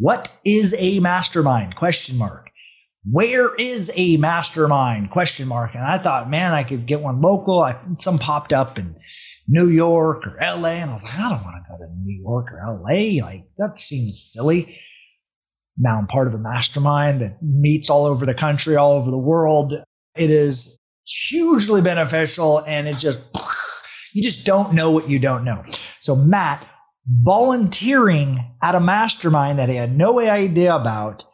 What is a mastermind? Question mark. Where is a mastermind? Question mark. And I thought, man, I could get one local. I, some popped up in New York or LA. And I was like, I don't want to go to New York or LA. Like, that seems silly. Now I'm part of a mastermind that meets all over the country, all over the world. It is hugely beneficial and it's just, you just don't know what you don't know. So, Matt volunteering at a mastermind that he had no idea about,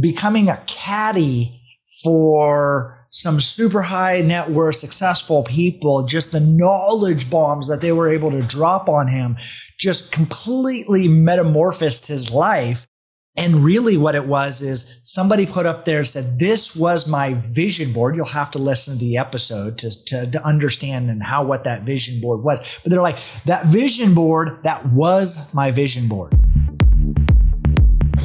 becoming a caddy for some super high net worth successful people, just the knowledge bombs that they were able to drop on him just completely metamorphosed his life. And really, what it was is somebody put up there said, This was my vision board. You'll have to listen to the episode to, to, to, understand and how what that vision board was. But they're like, That vision board, that was my vision board.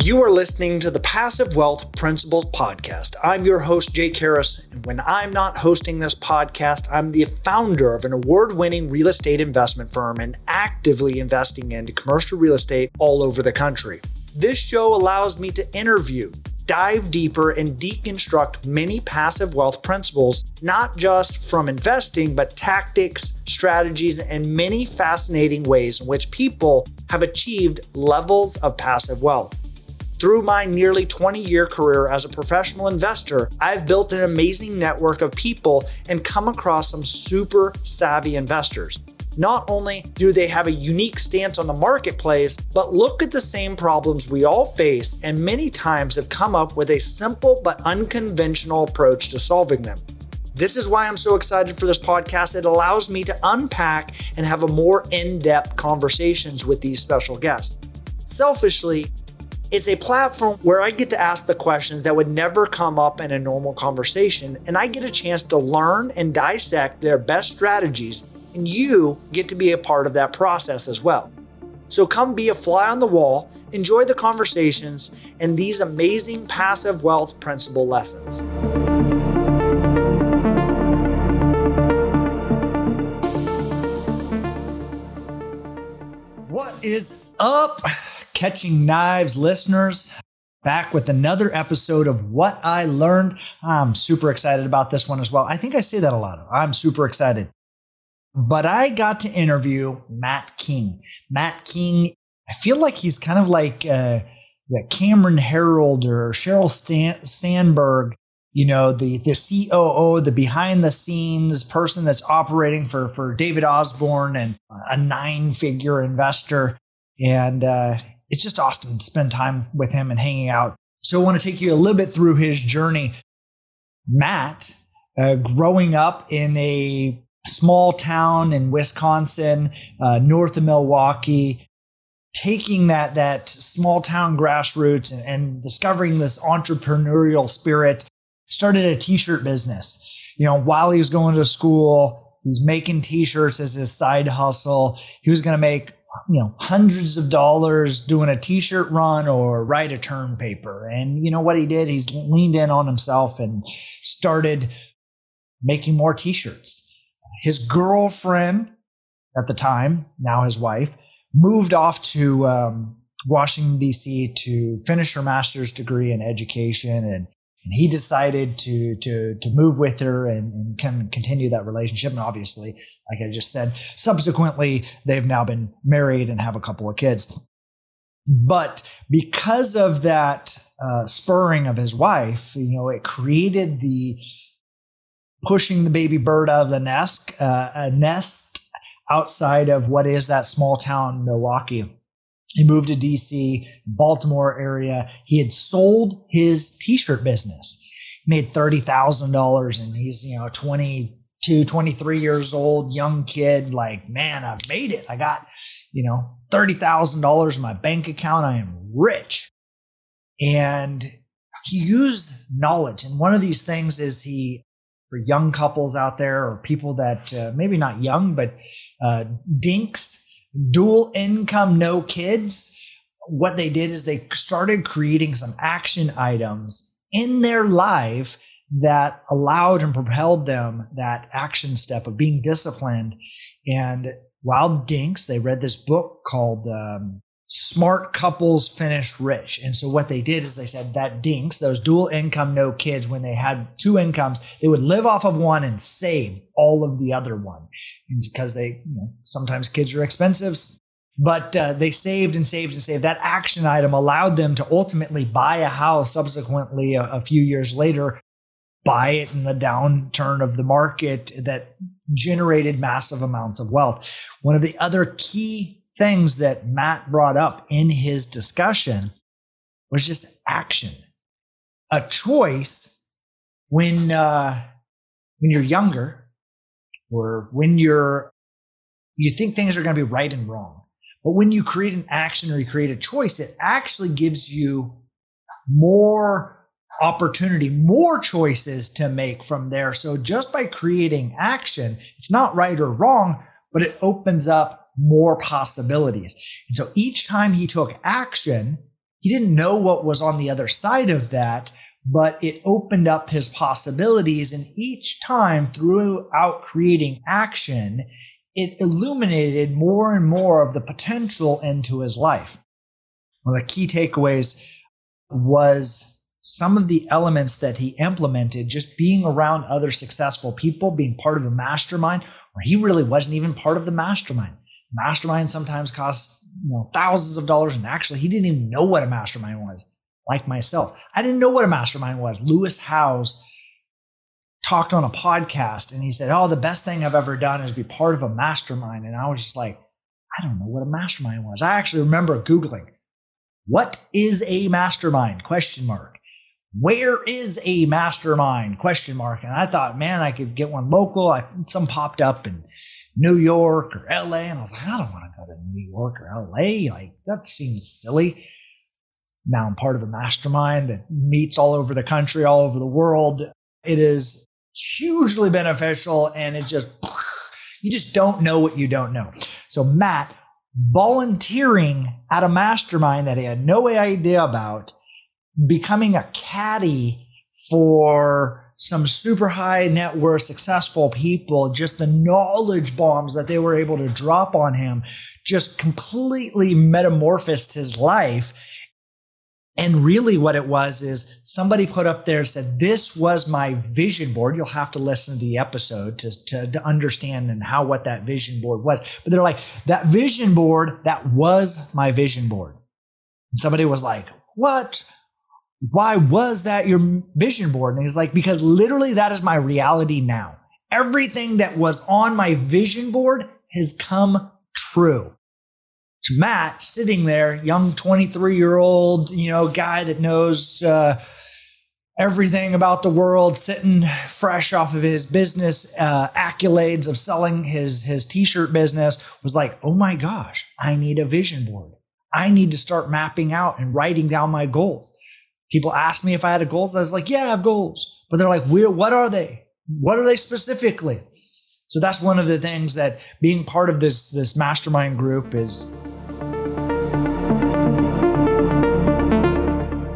You are listening to the Passive Wealth Principles Podcast. I'm your host, Jake Harris. And when I'm not hosting this podcast, I'm the founder of an award winning real estate investment firm and actively investing into commercial real estate all over the country. This show allows me to interview, dive deeper, and deconstruct many passive wealth principles, not just from investing, but tactics, strategies, and many fascinating ways in which people have achieved levels of passive wealth. Through my nearly 20 year career as a professional investor, I've built an amazing network of people and come across some super savvy investors. Not only do they have a unique stance on the marketplace, but look at the same problems we all face and many times have come up with a simple but unconventional approach to solving them. This is why I'm so excited for this podcast. It allows me to unpack and have a more in depth conversations with these special guests. Selfishly, it's a platform where I get to ask the questions that would never come up in a normal conversation, and I get a chance to learn and dissect their best strategies and you get to be a part of that process as well. So come be a fly on the wall, enjoy the conversations, and these amazing passive wealth principle lessons. What is up, catching knives listeners? Back with another episode of What I Learned. I'm super excited about this one as well. I think I say that a lot. I'm super excited. But I got to interview Matt King. Matt King, I feel like he's kind of like uh, the Cameron Herold or Sheryl Stan- Sandberg, you know, the the COO, the behind the scenes person that's operating for for David Osborn and a nine figure investor. And uh, it's just awesome to spend time with him and hanging out. So I want to take you a little bit through his journey. Matt, uh, growing up in a small town in Wisconsin, uh, north of Milwaukee, taking that that small town grassroots and, and discovering this entrepreneurial spirit, started a t-shirt business. You know, while he was going to school, he was making t-shirts as his side hustle. He was going to make you know hundreds of dollars doing a t-shirt run or write a term paper and you know what he did he's leaned in on himself and started making more t-shirts his girlfriend at the time, now his wife, moved off to um, Washington, D.C. to finish her master's degree in education. And, and he decided to, to, to move with her and, and can continue that relationship. And obviously, like I just said, subsequently, they've now been married and have a couple of kids. But because of that uh, spurring of his wife, you know, it created the pushing the baby bird out of the nest, uh, a nest outside of what is that small town, Milwaukee. He moved to DC, Baltimore area. He had sold his t-shirt business, made $30,000 and he's, you know, 22, 23 years old, young kid, like, man, I've made it. I got, you know, $30,000 in my bank account. I am rich. And he used knowledge. And one of these things is he for young couples out there or people that uh, maybe not young, but uh, dinks, dual income, no kids. What they did is they started creating some action items in their life that allowed and propelled them that action step of being disciplined. And while dinks, they read this book called um, smart couples finish rich. And so what they did is they said that dinks, those dual income, no kids, when they had two incomes, they would live off of one and save all of the other one. And because they, you know, sometimes kids are expensive, but uh, they saved and saved and saved. That action item allowed them to ultimately buy a house subsequently a, a few years later, buy it in the downturn of the market that generated massive amounts of wealth. One of the other key things that Matt brought up in his discussion was just action, a choice when uh, when you're younger or when you're you think things are going to be right and wrong. But when you create an action or you create a choice, it actually gives you more opportunity, more choices to make from there. So just by creating action, it's not right or wrong, but it opens up more possibilities. And so each time he took action, he didn't know what was on the other side of that, but it opened up his possibilities. And each time throughout creating action, it illuminated more and more of the potential into his life. One of the key takeaways was some of the elements that he implemented, just being around other successful people, being part of a mastermind, or he really wasn't even part of the mastermind mastermind sometimes costs you know thousands of dollars and actually he didn't even know what a mastermind was like myself. I didn't know what a mastermind was. Lewis howes talked on a podcast and he said oh the best thing i've ever done is be part of a mastermind. And i was just like i don't know what a mastermind was. I actually remember googling what is a mastermind? question mark. Where is a mastermind? question mark. And i thought man i could get one local. I, some popped up and New York or LA. And I was like, I don't want to go to New York or LA. Like, that seems silly. Now I'm part of a mastermind that meets all over the country, all over the world. It is hugely beneficial and it just, you just don't know what you don't know. So, Matt volunteering at a mastermind that he had no idea about, becoming a caddy for some super high net worth successful people, just the knowledge bombs that they were able to drop on him just completely metamorphosed his life. And really, what it was is somebody put up there said, This was my vision board. You'll have to listen to the episode to, to, to, understand and how what that vision board was. But they're like, That vision board, that was my vision board. And somebody was like, What? Why was that your vision board? And he's like, because literally that is my reality now. Everything that was on my vision board has come true. It's Matt sitting there, young 23 year old, you know, guy that knows uh, everything about the world, sitting fresh off of his business uh, accolades of selling his his t-shirt business, was like, oh my gosh, I need a vision board. I need to start mapping out and writing down my goals. People ask me if I had a goals. I was like, yeah, I have goals. But they're like, where, what are they? What are they specifically? So that's one of the things that being part of this, this mastermind group is.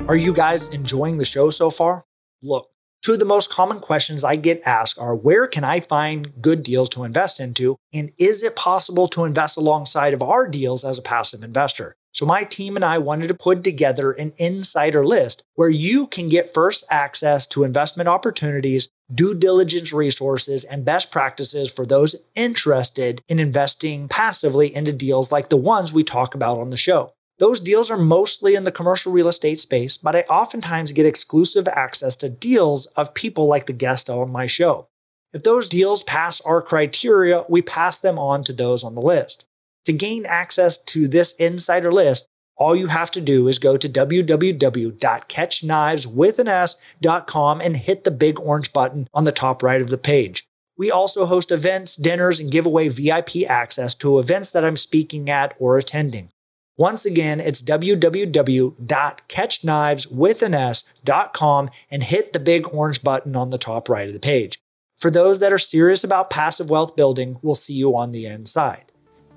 Are you guys enjoying the show so far? Look, two of the most common questions I get asked are where can I find good deals to invest into? And is it possible to invest alongside of our deals as a passive investor? So, my team and I wanted to put together an insider list where you can get first access to investment opportunities, due diligence resources, and best practices for those interested in investing passively into deals like the ones we talk about on the show. Those deals are mostly in the commercial real estate space, but I oftentimes get exclusive access to deals of people like the guest on my show. If those deals pass our criteria, we pass them on to those on the list. To gain access to this insider list, all you have to do is go to www.catchniveswithanas.com and hit the big orange button on the top right of the page. We also host events, dinners, and give away VIP access to events that I'm speaking at or attending. Once again, it's www.catchniveswithanas.com and hit the big orange button on the top right of the page. For those that are serious about passive wealth building, we'll see you on the inside.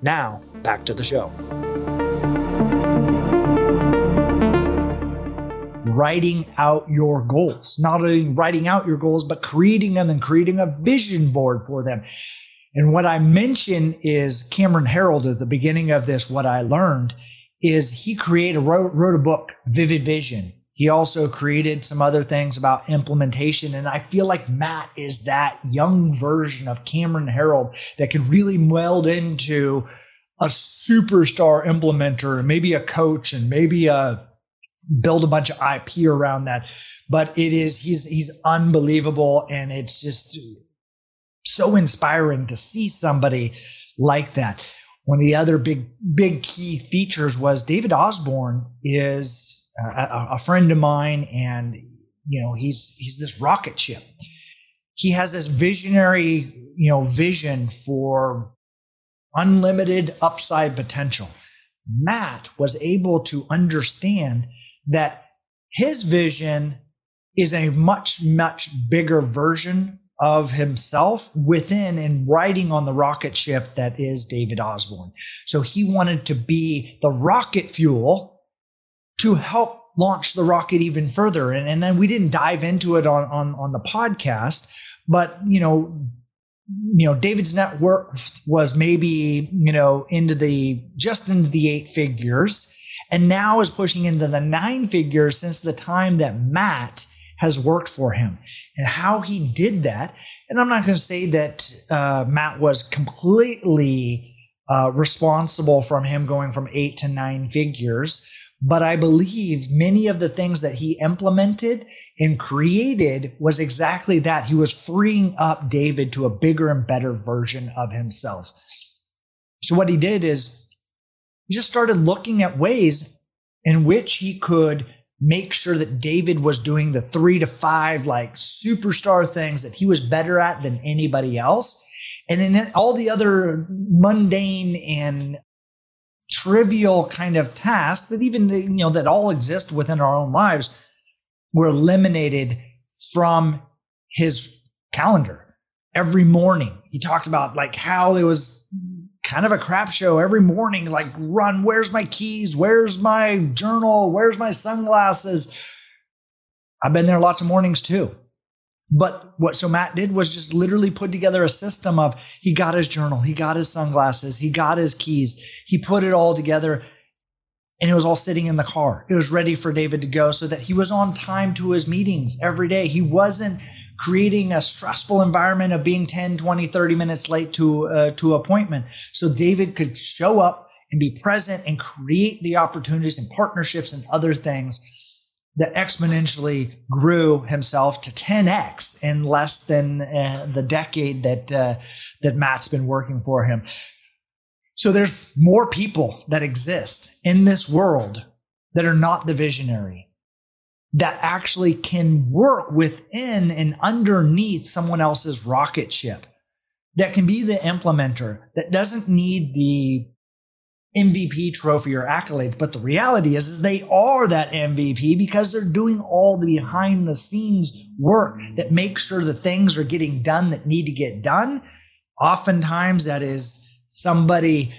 Now, back to the show. Writing out your goals, not only writing out your goals, but creating them and creating a vision board for them. And what I mentioned is Cameron Herold at the beginning of this, what I learned is he created wrote, wrote a book, Vivid Vision. He also created some other things about implementation. And I feel like Matt is that young version of Cameron Herold that could really meld into a superstar implementer and maybe a coach and maybe a build a bunch of IP around that. But it is he's he's unbelievable and it's just so inspiring to see somebody like that. One of the other big big key features was David Osborn is a, a friend of mine and you know he's he's this rocket ship. He has this visionary, you know, vision for unlimited upside potential. Matt was able to understand that his vision is a much, much bigger version of himself within and riding on the rocket ship that is David Osborn. So he wanted to be the rocket fuel to help launch the rocket even further. And, and then we didn't dive into it on, on, on the podcast, but you know, you know, David's network was maybe, you know, into the just into the eight figures and now is pushing into the nine figures since the time that Matt has worked for him and how he did that. And I'm not going to say that uh, Matt was completely uh, responsible from him going from eight to nine figures, but I believe many of the things that he implemented and created was exactly that. He was freeing up David to a bigger and better version of himself. So, what he did is he just started looking at ways in which he could make sure that David was doing the three to five like superstar things that he was better at than anybody else. And then all the other mundane and trivial kind of tasks that even, you know, that all exist within our own lives were eliminated from his calendar. Every morning. He talked about like how it was kind of a crap show every morning like run where's my keys? Where's my journal? Where's my sunglasses? I've been there lots of mornings too but what so matt did was just literally put together a system of he got his journal he got his sunglasses he got his keys he put it all together and it was all sitting in the car it was ready for david to go so that he was on time to his meetings every day he wasn't creating a stressful environment of being 10, 20, 30 minutes late to uh, to appointment. So David could show up and be present and create the opportunities and partnerships and other things that exponentially grew himself to 10x in less than uh, the decade that uh, that Matt's been working for him. So there's more people that exist in this world that are not the visionary that actually can work within and underneath someone else's rocket ship that can be the implementer that doesn't need the MVP trophy or accolade. But the reality is, is they are that MVP because they're doing all the behind the scenes work that makes sure the things are getting done that need to get done. Oftentimes that is somebody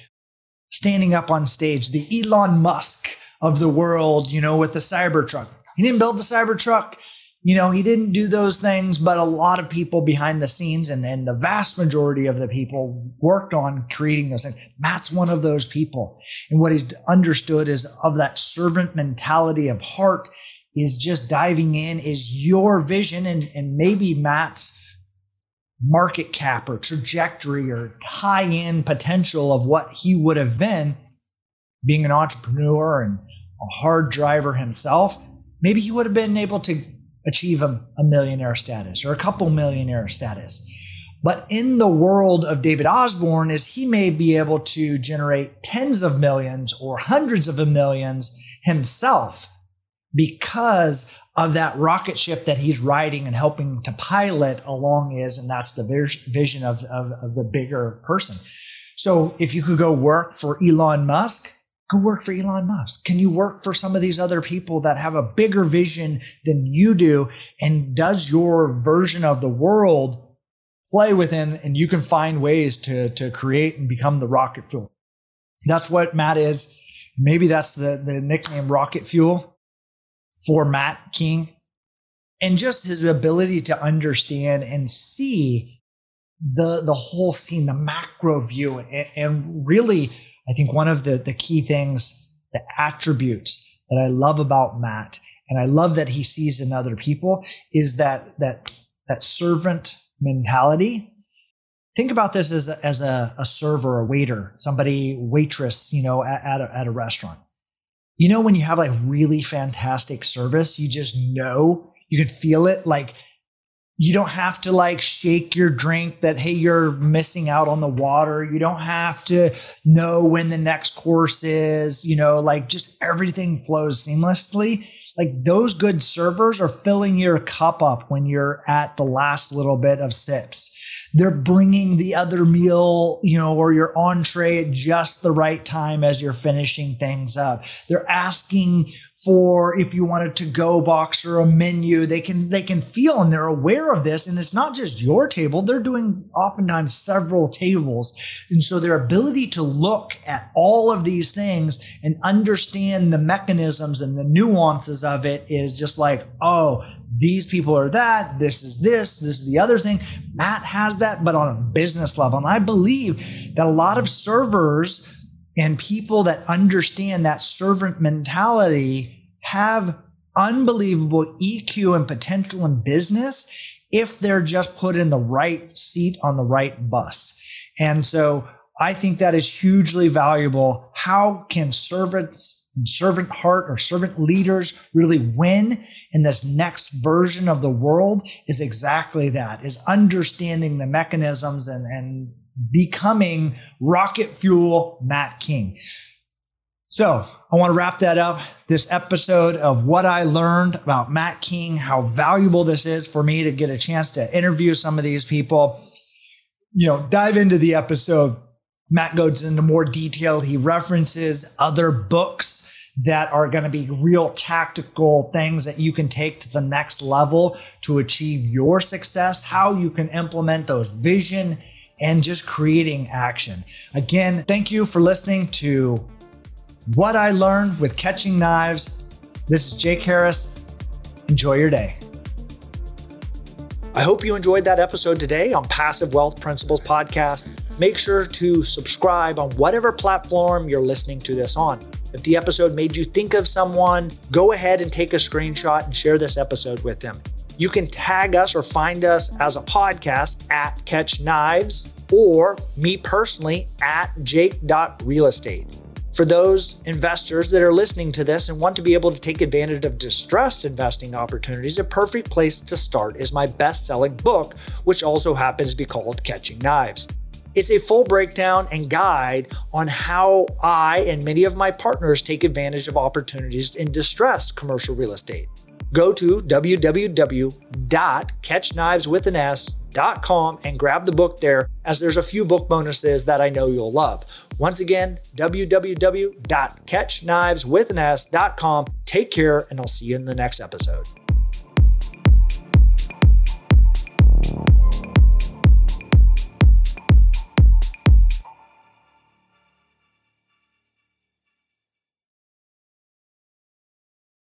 standing up on stage, the Elon Musk of the world, you know, with the Cybertruck he didn't build the Cybertruck. You know, he didn't do those things, but a lot of people behind the scenes and, the vast majority of the people worked on creating those things. Matt's one of those people. And what he's understood is of that servant mentality of heart is just diving in is your vision and, and maybe Matt's market cap or trajectory or high end potential of what he would have been being an entrepreneur and a hard driver himself maybe he would have been able to achieve a, a millionaire status or a couple millionaire status. But in the world of David Osborn, is he may be able to generate tens of millions or hundreds of millions himself because of that rocket ship that he's riding and helping to pilot along is, and that's the vision of, of, of the bigger person. So if you could go work for Elon Musk, Go work for Elon Musk. Can you work for some of these other people that have a bigger vision than you do? And does your version of the world play within and you can find ways to, to create and become the rocket fuel? That's what Matt is. Maybe that's the, the nickname rocket fuel for Matt King. And just his ability to understand and see the the whole scene, the macro view, and, and really I think one of the, the key things the attributes that I love about Matt, and I love that he sees in other people, is that that that servant mentality. Think about this as a, as a, a server, a waiter, somebody, waitress, you know, at, at, a, at a restaurant. You know, when you have like really fantastic service, you just know, you can feel it. Like you don't have to like shake your drink that, hey, you're missing out on the water. You don't have to know when the next course is, you know, like just everything flows seamlessly like those good servers are filling your cup up when you're at the last little bit of sips. They're bringing the other meal, you know, or your entree at just the right time as you're finishing things up. They're asking for if you want a to-go box or a menu. They can they can feel and they're aware of this. And it's not just your table, they're doing oftentimes several tables. And so their ability to look at all of these things and understand the mechanisms and the nuances of it is just like, oh, these people are that, this is this, this is the other thing. Matt has that, but on a business level. And I believe that a lot of servers and people that understand that servant mentality have unbelievable EQ and potential in business if they're just put in the right seat on the right bus. And so I think that is hugely valuable. How can servants and servant heart or servant leaders really win in this next version of the world is exactly that is understanding the mechanisms and, and becoming rocket fuel Matt King. So I want to wrap that up. This episode of what I learned about Matt King, how valuable this is for me to get a chance to interview some of these people. You know, dive into the episode. Matt goes into more detail. He references other books that are going to be real tactical things that you can take to the next level to achieve your success, how you can implement those vision and just creating action. Again, thank you for listening to What I Learned with Catching Knives. This is Jake Harris. Enjoy your day. I hope you enjoyed that episode today on Passive Wealth Principles Podcast. Make sure to subscribe on whatever platform you're listening to this on. If the episode made you think of someone, go ahead and take a screenshot and share this episode with them. You can tag us or find us as a podcast at Catch Knives or me personally at jake.realestate. For those investors that are listening to this and want to be able to take advantage of distressed investing opportunities, a perfect place to start is my best selling book, which also happens to be called Catching Knives. It's a full breakdown and guide on how I and many of my partners take advantage of opportunities in distressed commercial real estate go to www.catchkniveswithanes.com and grab the book there, as there's a few book bonuses that I know you'll love. Once again, www.catchkniveswithanes.com. Take care, and I'll see you in the next episode.